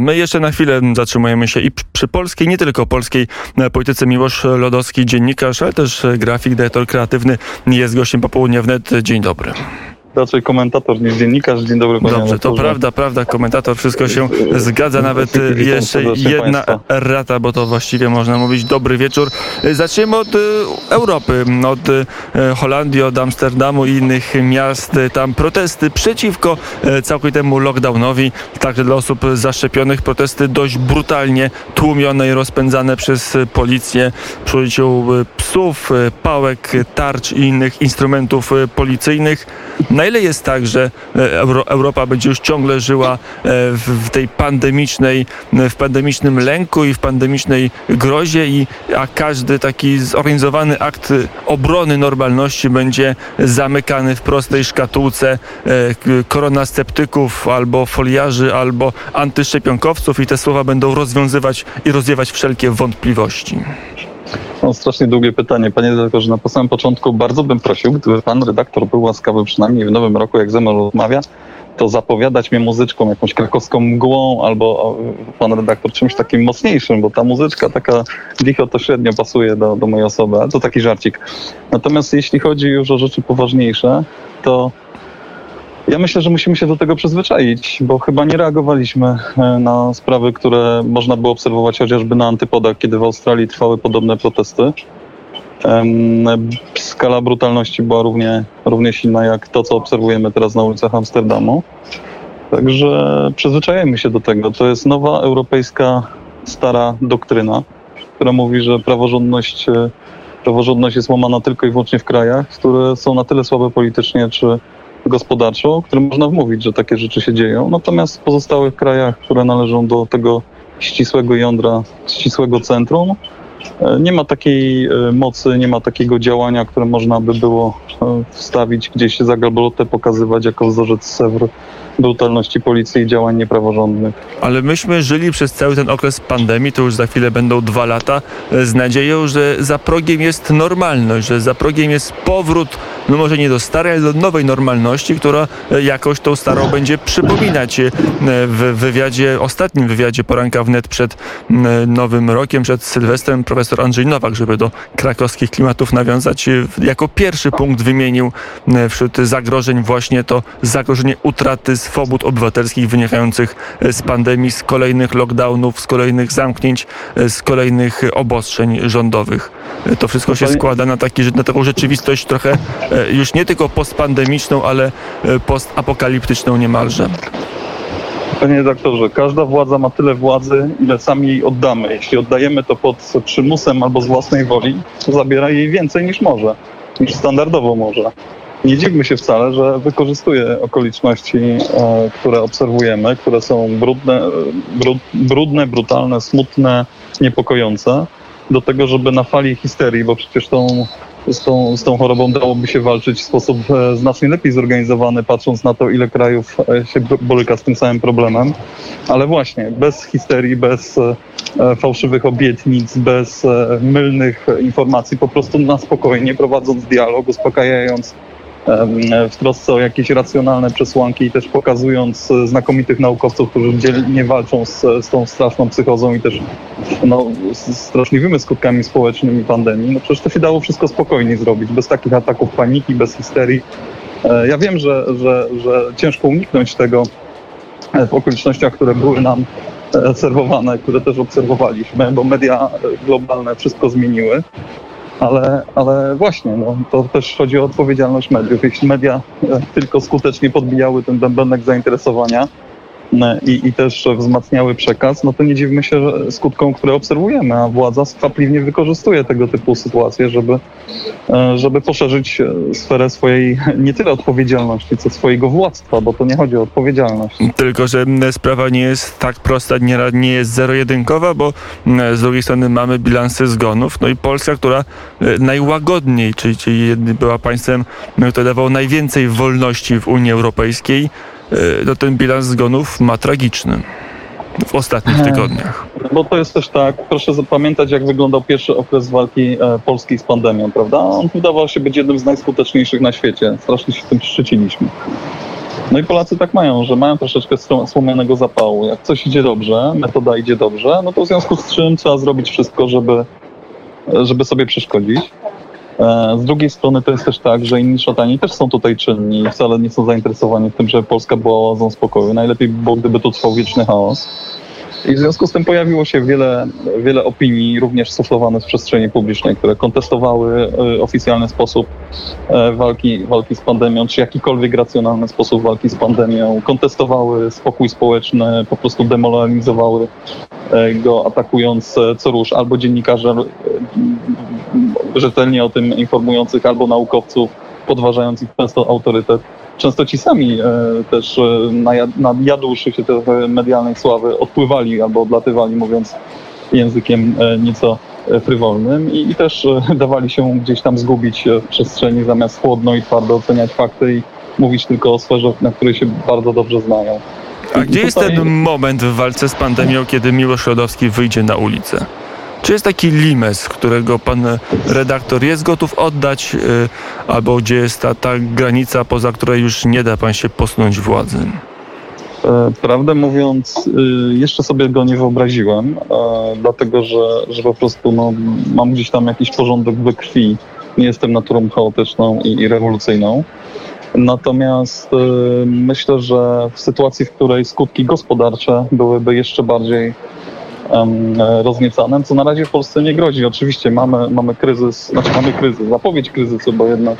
My jeszcze na chwilę zatrzymujemy się i przy polskiej, nie tylko polskiej e, polityce. Miłosz Lodowski, dziennikarz, ale też grafik, dyrektor kreatywny jest gościem popołudnia wnet. Dzień dobry raczej komentator niż dziennikarz. Dzień dobry panie Dobrze, to prawda, prawda, komentator, wszystko się zgadza, nawet jeszcze jedna rata, bo to właściwie można mówić dobry wieczór. Zaczniemy od e, Europy, od e, Holandii, od Amsterdamu i innych miast. Tam protesty przeciwko e, całkowitemu lockdownowi, także dla osób zaszczepionych, protesty dość brutalnie tłumione i rozpędzane przez policję przy użyciu psów, pałek, tarcz i innych instrumentów policyjnych. Na ile jest tak, że e, Euro, Europa będzie już ciągle żyła e, w, w, tej pandemicznej, w pandemicznym lęku i w pandemicznej grozie i a każdy taki zorganizowany akt obrony normalności będzie zamykany w prostej szkatułce e, koronasceptyków albo foliarzy, albo antyszczepionkowców i te słowa będą rozwiązywać i rozwiewać wszelkie wątpliwości. No, strasznie długie pytanie, panie redaktorze. Na samym początku bardzo bym prosił, gdyby pan redaktor był łaskawy przynajmniej w nowym roku, jak ze mną rozmawia, to zapowiadać mnie muzyczką, jakąś krakowską mgłą albo pan redaktor czymś takim mocniejszym, bo ta muzyczka taka licho to średnio pasuje do, do mojej osoby, ale to taki żarcik. Natomiast jeśli chodzi już o rzeczy poważniejsze, to ja myślę, że musimy się do tego przyzwyczaić, bo chyba nie reagowaliśmy e, na sprawy, które można było obserwować chociażby na antypodach, kiedy w Australii trwały podobne protesty. Skala brutalności była równie, równie silna jak to, co obserwujemy teraz na ulicach Amsterdamu. Także przyzwyczajajmy się do tego. To jest nowa europejska stara doktryna, która mówi, że praworządność, e, praworządność jest łamana tylko i wyłącznie w krajach, które są na tyle słabe politycznie czy gospodarczo, o którym można wmówić, że takie rzeczy się dzieją. Natomiast w pozostałych krajach, które należą do tego ścisłego jądra, ścisłego centrum, e, nie ma takiej e, mocy, nie ma takiego działania, które można by było e, wstawić gdzieś za gablotę, pokazywać jako wzorzec Sewr brutalności policji i działań niepraworządnych. Ale myśmy żyli przez cały ten okres pandemii, to już za chwilę będą dwa lata, z nadzieją, że za progiem jest normalność, że za progiem jest powrót, no może nie do starej, ale do nowej normalności, która jakoś tą starą będzie przypominać. E, w wywiadzie, ostatnim wywiadzie poranka wnet przed nowym rokiem, przed Sylwestrem, profesor Andrzej Nowak, żeby do krakowskich klimatów nawiązać, e, jako pierwszy punkt wymienił wśród zagrożeń właśnie to zagrożenie utraty swobód obywatelskich wynikających e, z pandemii, z kolejnych lockdownów, z kolejnych zamknięć, e, z kolejnych obostrzeń rządowych. E, to wszystko się składa na, taki, na taką rzeczywistość trochę już nie tylko postpandemiczną, ale postapokaliptyczną niemalże. Panie redaktorze, każda władza ma tyle władzy, ile sami jej oddamy. Jeśli oddajemy to pod przymusem albo z własnej woli, to zabiera jej więcej niż może, niż standardowo może nie dziwmy się wcale, że wykorzystuje okoliczności, e, które obserwujemy, które są brudne, brudne, brutalne, smutne, niepokojące, do tego, żeby na fali histerii, bo przecież tą, z, tą, z tą chorobą dałoby się walczyć w sposób e, znacznie lepiej zorganizowany, patrząc na to, ile krajów e, się boryka z tym samym problemem. Ale właśnie, bez histerii, bez fałszywych obietnic, bez mylnych informacji, po prostu na spokojnie, prowadząc dialog, uspokajając w trosce o jakieś racjonalne przesłanki i też pokazując e, znakomitych naukowców, którzy dzielnie walczą z, z tą straszną psychozą i też no, straszliwymi skutkami społecznymi pandemii, no przecież to się dało wszystko spokojnie zrobić, bez takich ataków paniki, bez histerii. E, ja wiem, że, że, że ciężko uniknąć tego e, w okolicznościach, które były nam serwowane, które też obserwowaliśmy, bo media globalne wszystko zmieniły ale, ale właśnie, no, to też chodzi o odpowiedzialność mediów. Jeśli media e, tylko skutecznie podbijały ten bębenek zainteresowania, i, i też wzmacniały przekaz, no to nie dziwmy się skutkom, które obserwujemy, a władza skwapliwnie wykorzystuje tego typu sytuacje, żeby, e, żeby poszerzyć e, sferę swojej nie tyle odpowiedzialności, co swojego władztwa, bo to nie chodzi o odpowiedzialność. Tylko, że sprawa nie jest tak prosta, nie, nie jest zero-jedynkowa, bo z drugiej strony mamy bilansy zgonów, no i Polska, która e, najłagodniej, czyli, czyli była państwem, które dawało najwięcej wolności w Unii Europejskiej, no ten bilans zgonów ma tragiczny w ostatnich tygodniach. Bo to jest też tak, proszę zapamiętać, jak wyglądał pierwszy okres walki e, Polski z pandemią, prawda? On wydawał się być jednym z najskuteczniejszych na świecie. Strasznie się tym szczyciliśmy. No i Polacy tak mają, że mają troszeczkę słomianego zapału. Jak coś idzie dobrze, metoda idzie dobrze, no to w związku z czym trzeba zrobić wszystko, żeby, żeby sobie przeszkodzić. E, z drugiej strony to jest też tak, że inni szatani też są tutaj czynni i wcale nie są zainteresowani tym, żeby Polska była oazą spokoju. Najlepiej by było, gdyby tu trwał wieczny chaos. I w związku z tym pojawiło się wiele, wiele opinii, również suflowanych w przestrzeni publicznej, które kontestowały e, oficjalny sposób e, walki, walki z pandemią, czy jakikolwiek racjonalny sposób walki z pandemią, kontestowały spokój społeczny, po prostu demoralizowały go, atakując co rusz albo dziennikarzy rzetelnie o tym informujących, albo naukowców, podważając ich często autorytet często ci sami e, też e, najadłszy się tej medialnej sławy odpływali albo odlatywali, mówiąc językiem e, nieco frywolnym i, i też dawali się gdzieś tam zgubić w przestrzeni zamiast chłodno i twardo oceniać fakty i mówić tylko o sferze, na której się bardzo dobrze znają. A gdzie jest ten moment w walce z pandemią, kiedy Miłosz Rodowski wyjdzie na ulicę? Czy jest taki limes, którego pan redaktor jest gotów oddać, y, albo gdzie jest ta, ta granica, poza której już nie da pan się posunąć władzy? E, prawdę mówiąc, y, jeszcze sobie go nie wyobraziłem, e, dlatego że, że po prostu no, mam gdzieś tam jakiś porządek we krwi. Nie jestem naturą chaotyczną i, i rewolucyjną. Natomiast y, myślę, że w sytuacji, w której skutki gospodarcze byłyby jeszcze bardziej rozniecanym, co na razie w Polsce nie grozi. Oczywiście mamy, mamy kryzys, znaczy mamy kryzys, zapowiedź kryzysu, bo jednak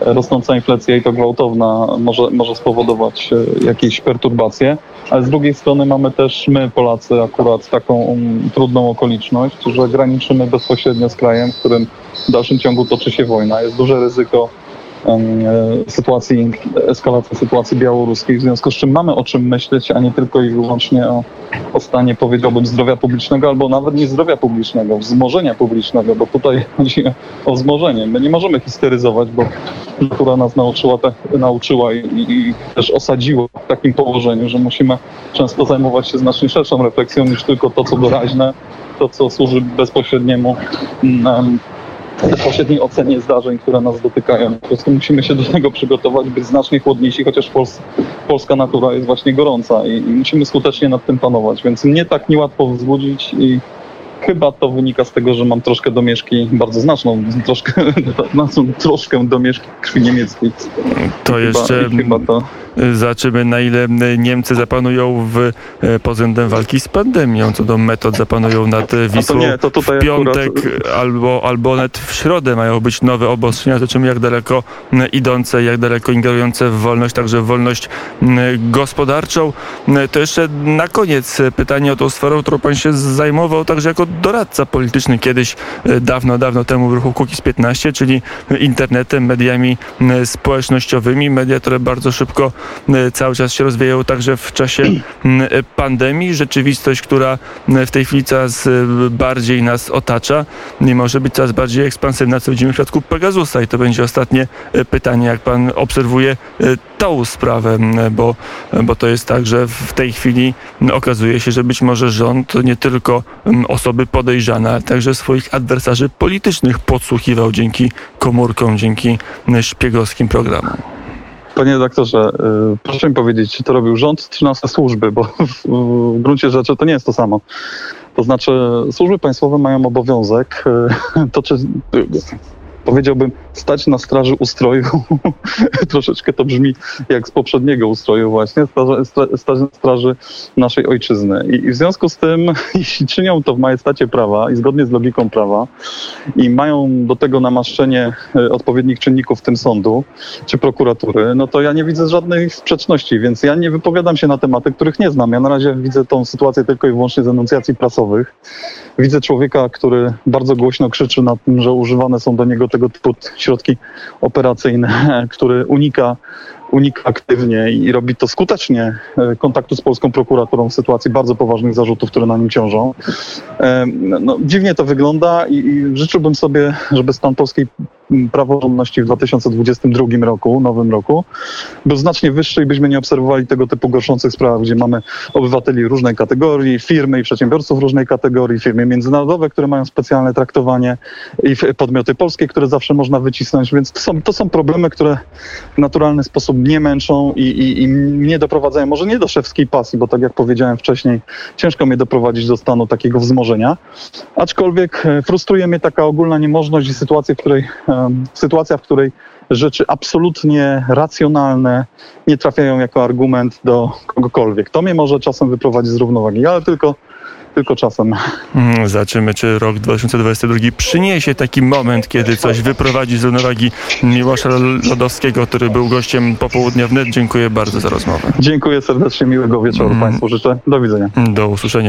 rosnąca inflacja i to gwałtowna może, może spowodować e, jakieś perturbacje, ale z drugiej strony mamy też my, Polacy, akurat taką um, trudną okoliczność, że graniczymy bezpośrednio z krajem, w którym w dalszym ciągu toczy się wojna. Jest duże ryzyko sytuacji, eskalacji sytuacji białoruskiej, w związku z czym mamy o czym myśleć, a nie tylko i wyłącznie o, o stanie, powiedziałbym, zdrowia publicznego, albo nawet nie zdrowia publicznego, wzmożenia publicznego, bo tutaj chodzi o wzmożenie. My nie możemy histeryzować, bo natura nas nauczyła, nauczyła i, i, i też osadziła w takim położeniu, że musimy często zajmować się znacznie szerszą refleksją niż tylko to, co doraźne, to, co służy bezpośredniemu um, bezpośredniej ocenie zdarzeń, które nas dotykają. Po prostu musimy się do tego przygotować, być znacznie chłodniejsi, chociaż Pols polska natura jest właśnie gorąca i, i musimy skutecznie nad tym panować, więc mnie tak niełatwo wzbudzić i Chyba to wynika z tego, że mam troszkę domieszki, bardzo znaczną, troszkę, znaczną troszkę domieszki krwi niemieckiej. To chyba, jeszcze chyba to... zobaczymy, na ile Niemcy zapanują w, e, pod względem walki z pandemią, co do metod zapanują nad Wisłą. Nie, to w piątek akurat... albo, albo nawet w środę mają być nowe obostrzenia, zobaczymy jak daleko idące, jak daleko ingerujące w wolność, także w wolność gospodarczą. To jeszcze na koniec pytanie o tą sferę, którą pan się zajmował, także jako doradca polityczny kiedyś e, dawno, dawno temu w ruchu Kukiz 15, czyli internetem, mediami społecznościowymi, media, które bardzo szybko cały czas się rozwijają także w czasie pandemii. Rzeczywistość, która w tej chwili coraz bardziej nas otacza nie może być coraz bardziej ekspansywna, co widzimy w przypadku Pegasusa i to będzie ostatnie e, pytanie, jak pan obserwuje e, tą sprawę, bo, bo to jest tak, że w tej chwili okazuje się, że być może rząd nie tylko osoby osoby podejrzane, ale także swoich adwersarzy politycznych podsłuchiwał dzięki komórkom, dzięki szpiegowskim programom. Panie redaktorze, y, proszę mi powiedzieć, czy to robił rząd, czy nasze służby, bo w gruncie rzeczy to nie jest to samo. To znaczy, służby państwowe mają obowiązek, y, to czy powiedziałbym, stać na straży ustroju. Troszeczkę to brzmi jak z poprzedniego ustroju właśnie, stać na straży naszej ojczyzny. I, w związku z tym, jeśli czynią to w majestacie prawa i zgodnie z logiką prawa i mają do tego namaszczenie e, odpowiednich czynników, w tym sądu czy prokuratury, no to ja nie widzę żadnej sprzeczności, więc ja nie wypowiadam się na tematy, których nie znam. Ja na razie widzę tą sytuację tylko i wyłącznie z enuncjacji prasowych. Widzę człowieka, który bardzo głośno krzyczy na tym, że używane są do niego tego typu środki operacyjne, który unika unika aktywnie i robi to skutecznie e, kontaktu z polską prokuraturą w sytuacji bardzo poważnych zarzutów, które na nim ciążą. E, no, dziwnie to wygląda i, i życzyłbym sobie, żeby stan polskiej praworządności w 2022 roku, nowym roku, był znacznie wyższy i byśmy nie obserwowali tego typu gorszących spraw, gdzie mamy obywateli różnej kategorii, firmy i przedsiębiorców różnej kategorii, firmy międzynarodowe, które mają specjalne traktowanie i podmioty polskie, które zawsze można wycisnąć, więc to są, to są problemy, które w naturalny sposób mnie męczą i, i, i mnie doprowadzają, może nie do szewskiej pasji, bo tak jak powiedziałem wcześniej, ciężko mnie doprowadzić do stanu takiego wzmożenia, aczkolwiek e, frustruje mnie taka ogólna niemożność i sytuacja, w której, em, sytuacja, w której rzeczy absolutnie racjonalne nie trafiają jako argument do kogokolwiek. To mnie może czasem wyprowadzić z równowagi, ale tylko, tylko czasem. Mm, Zobaczymy, czy rok 2022 przyniesie taki moment, kiedy coś wyprowadzi z równowagi Miłosza Lodowskiego, który był gościem popołudnia wnet. Dziękuję bardzo za rozmowę. Dziękuję serdecznie, miłego wieczoru Mm. Państwu życzę. Do widzenia. Do usłyszenia.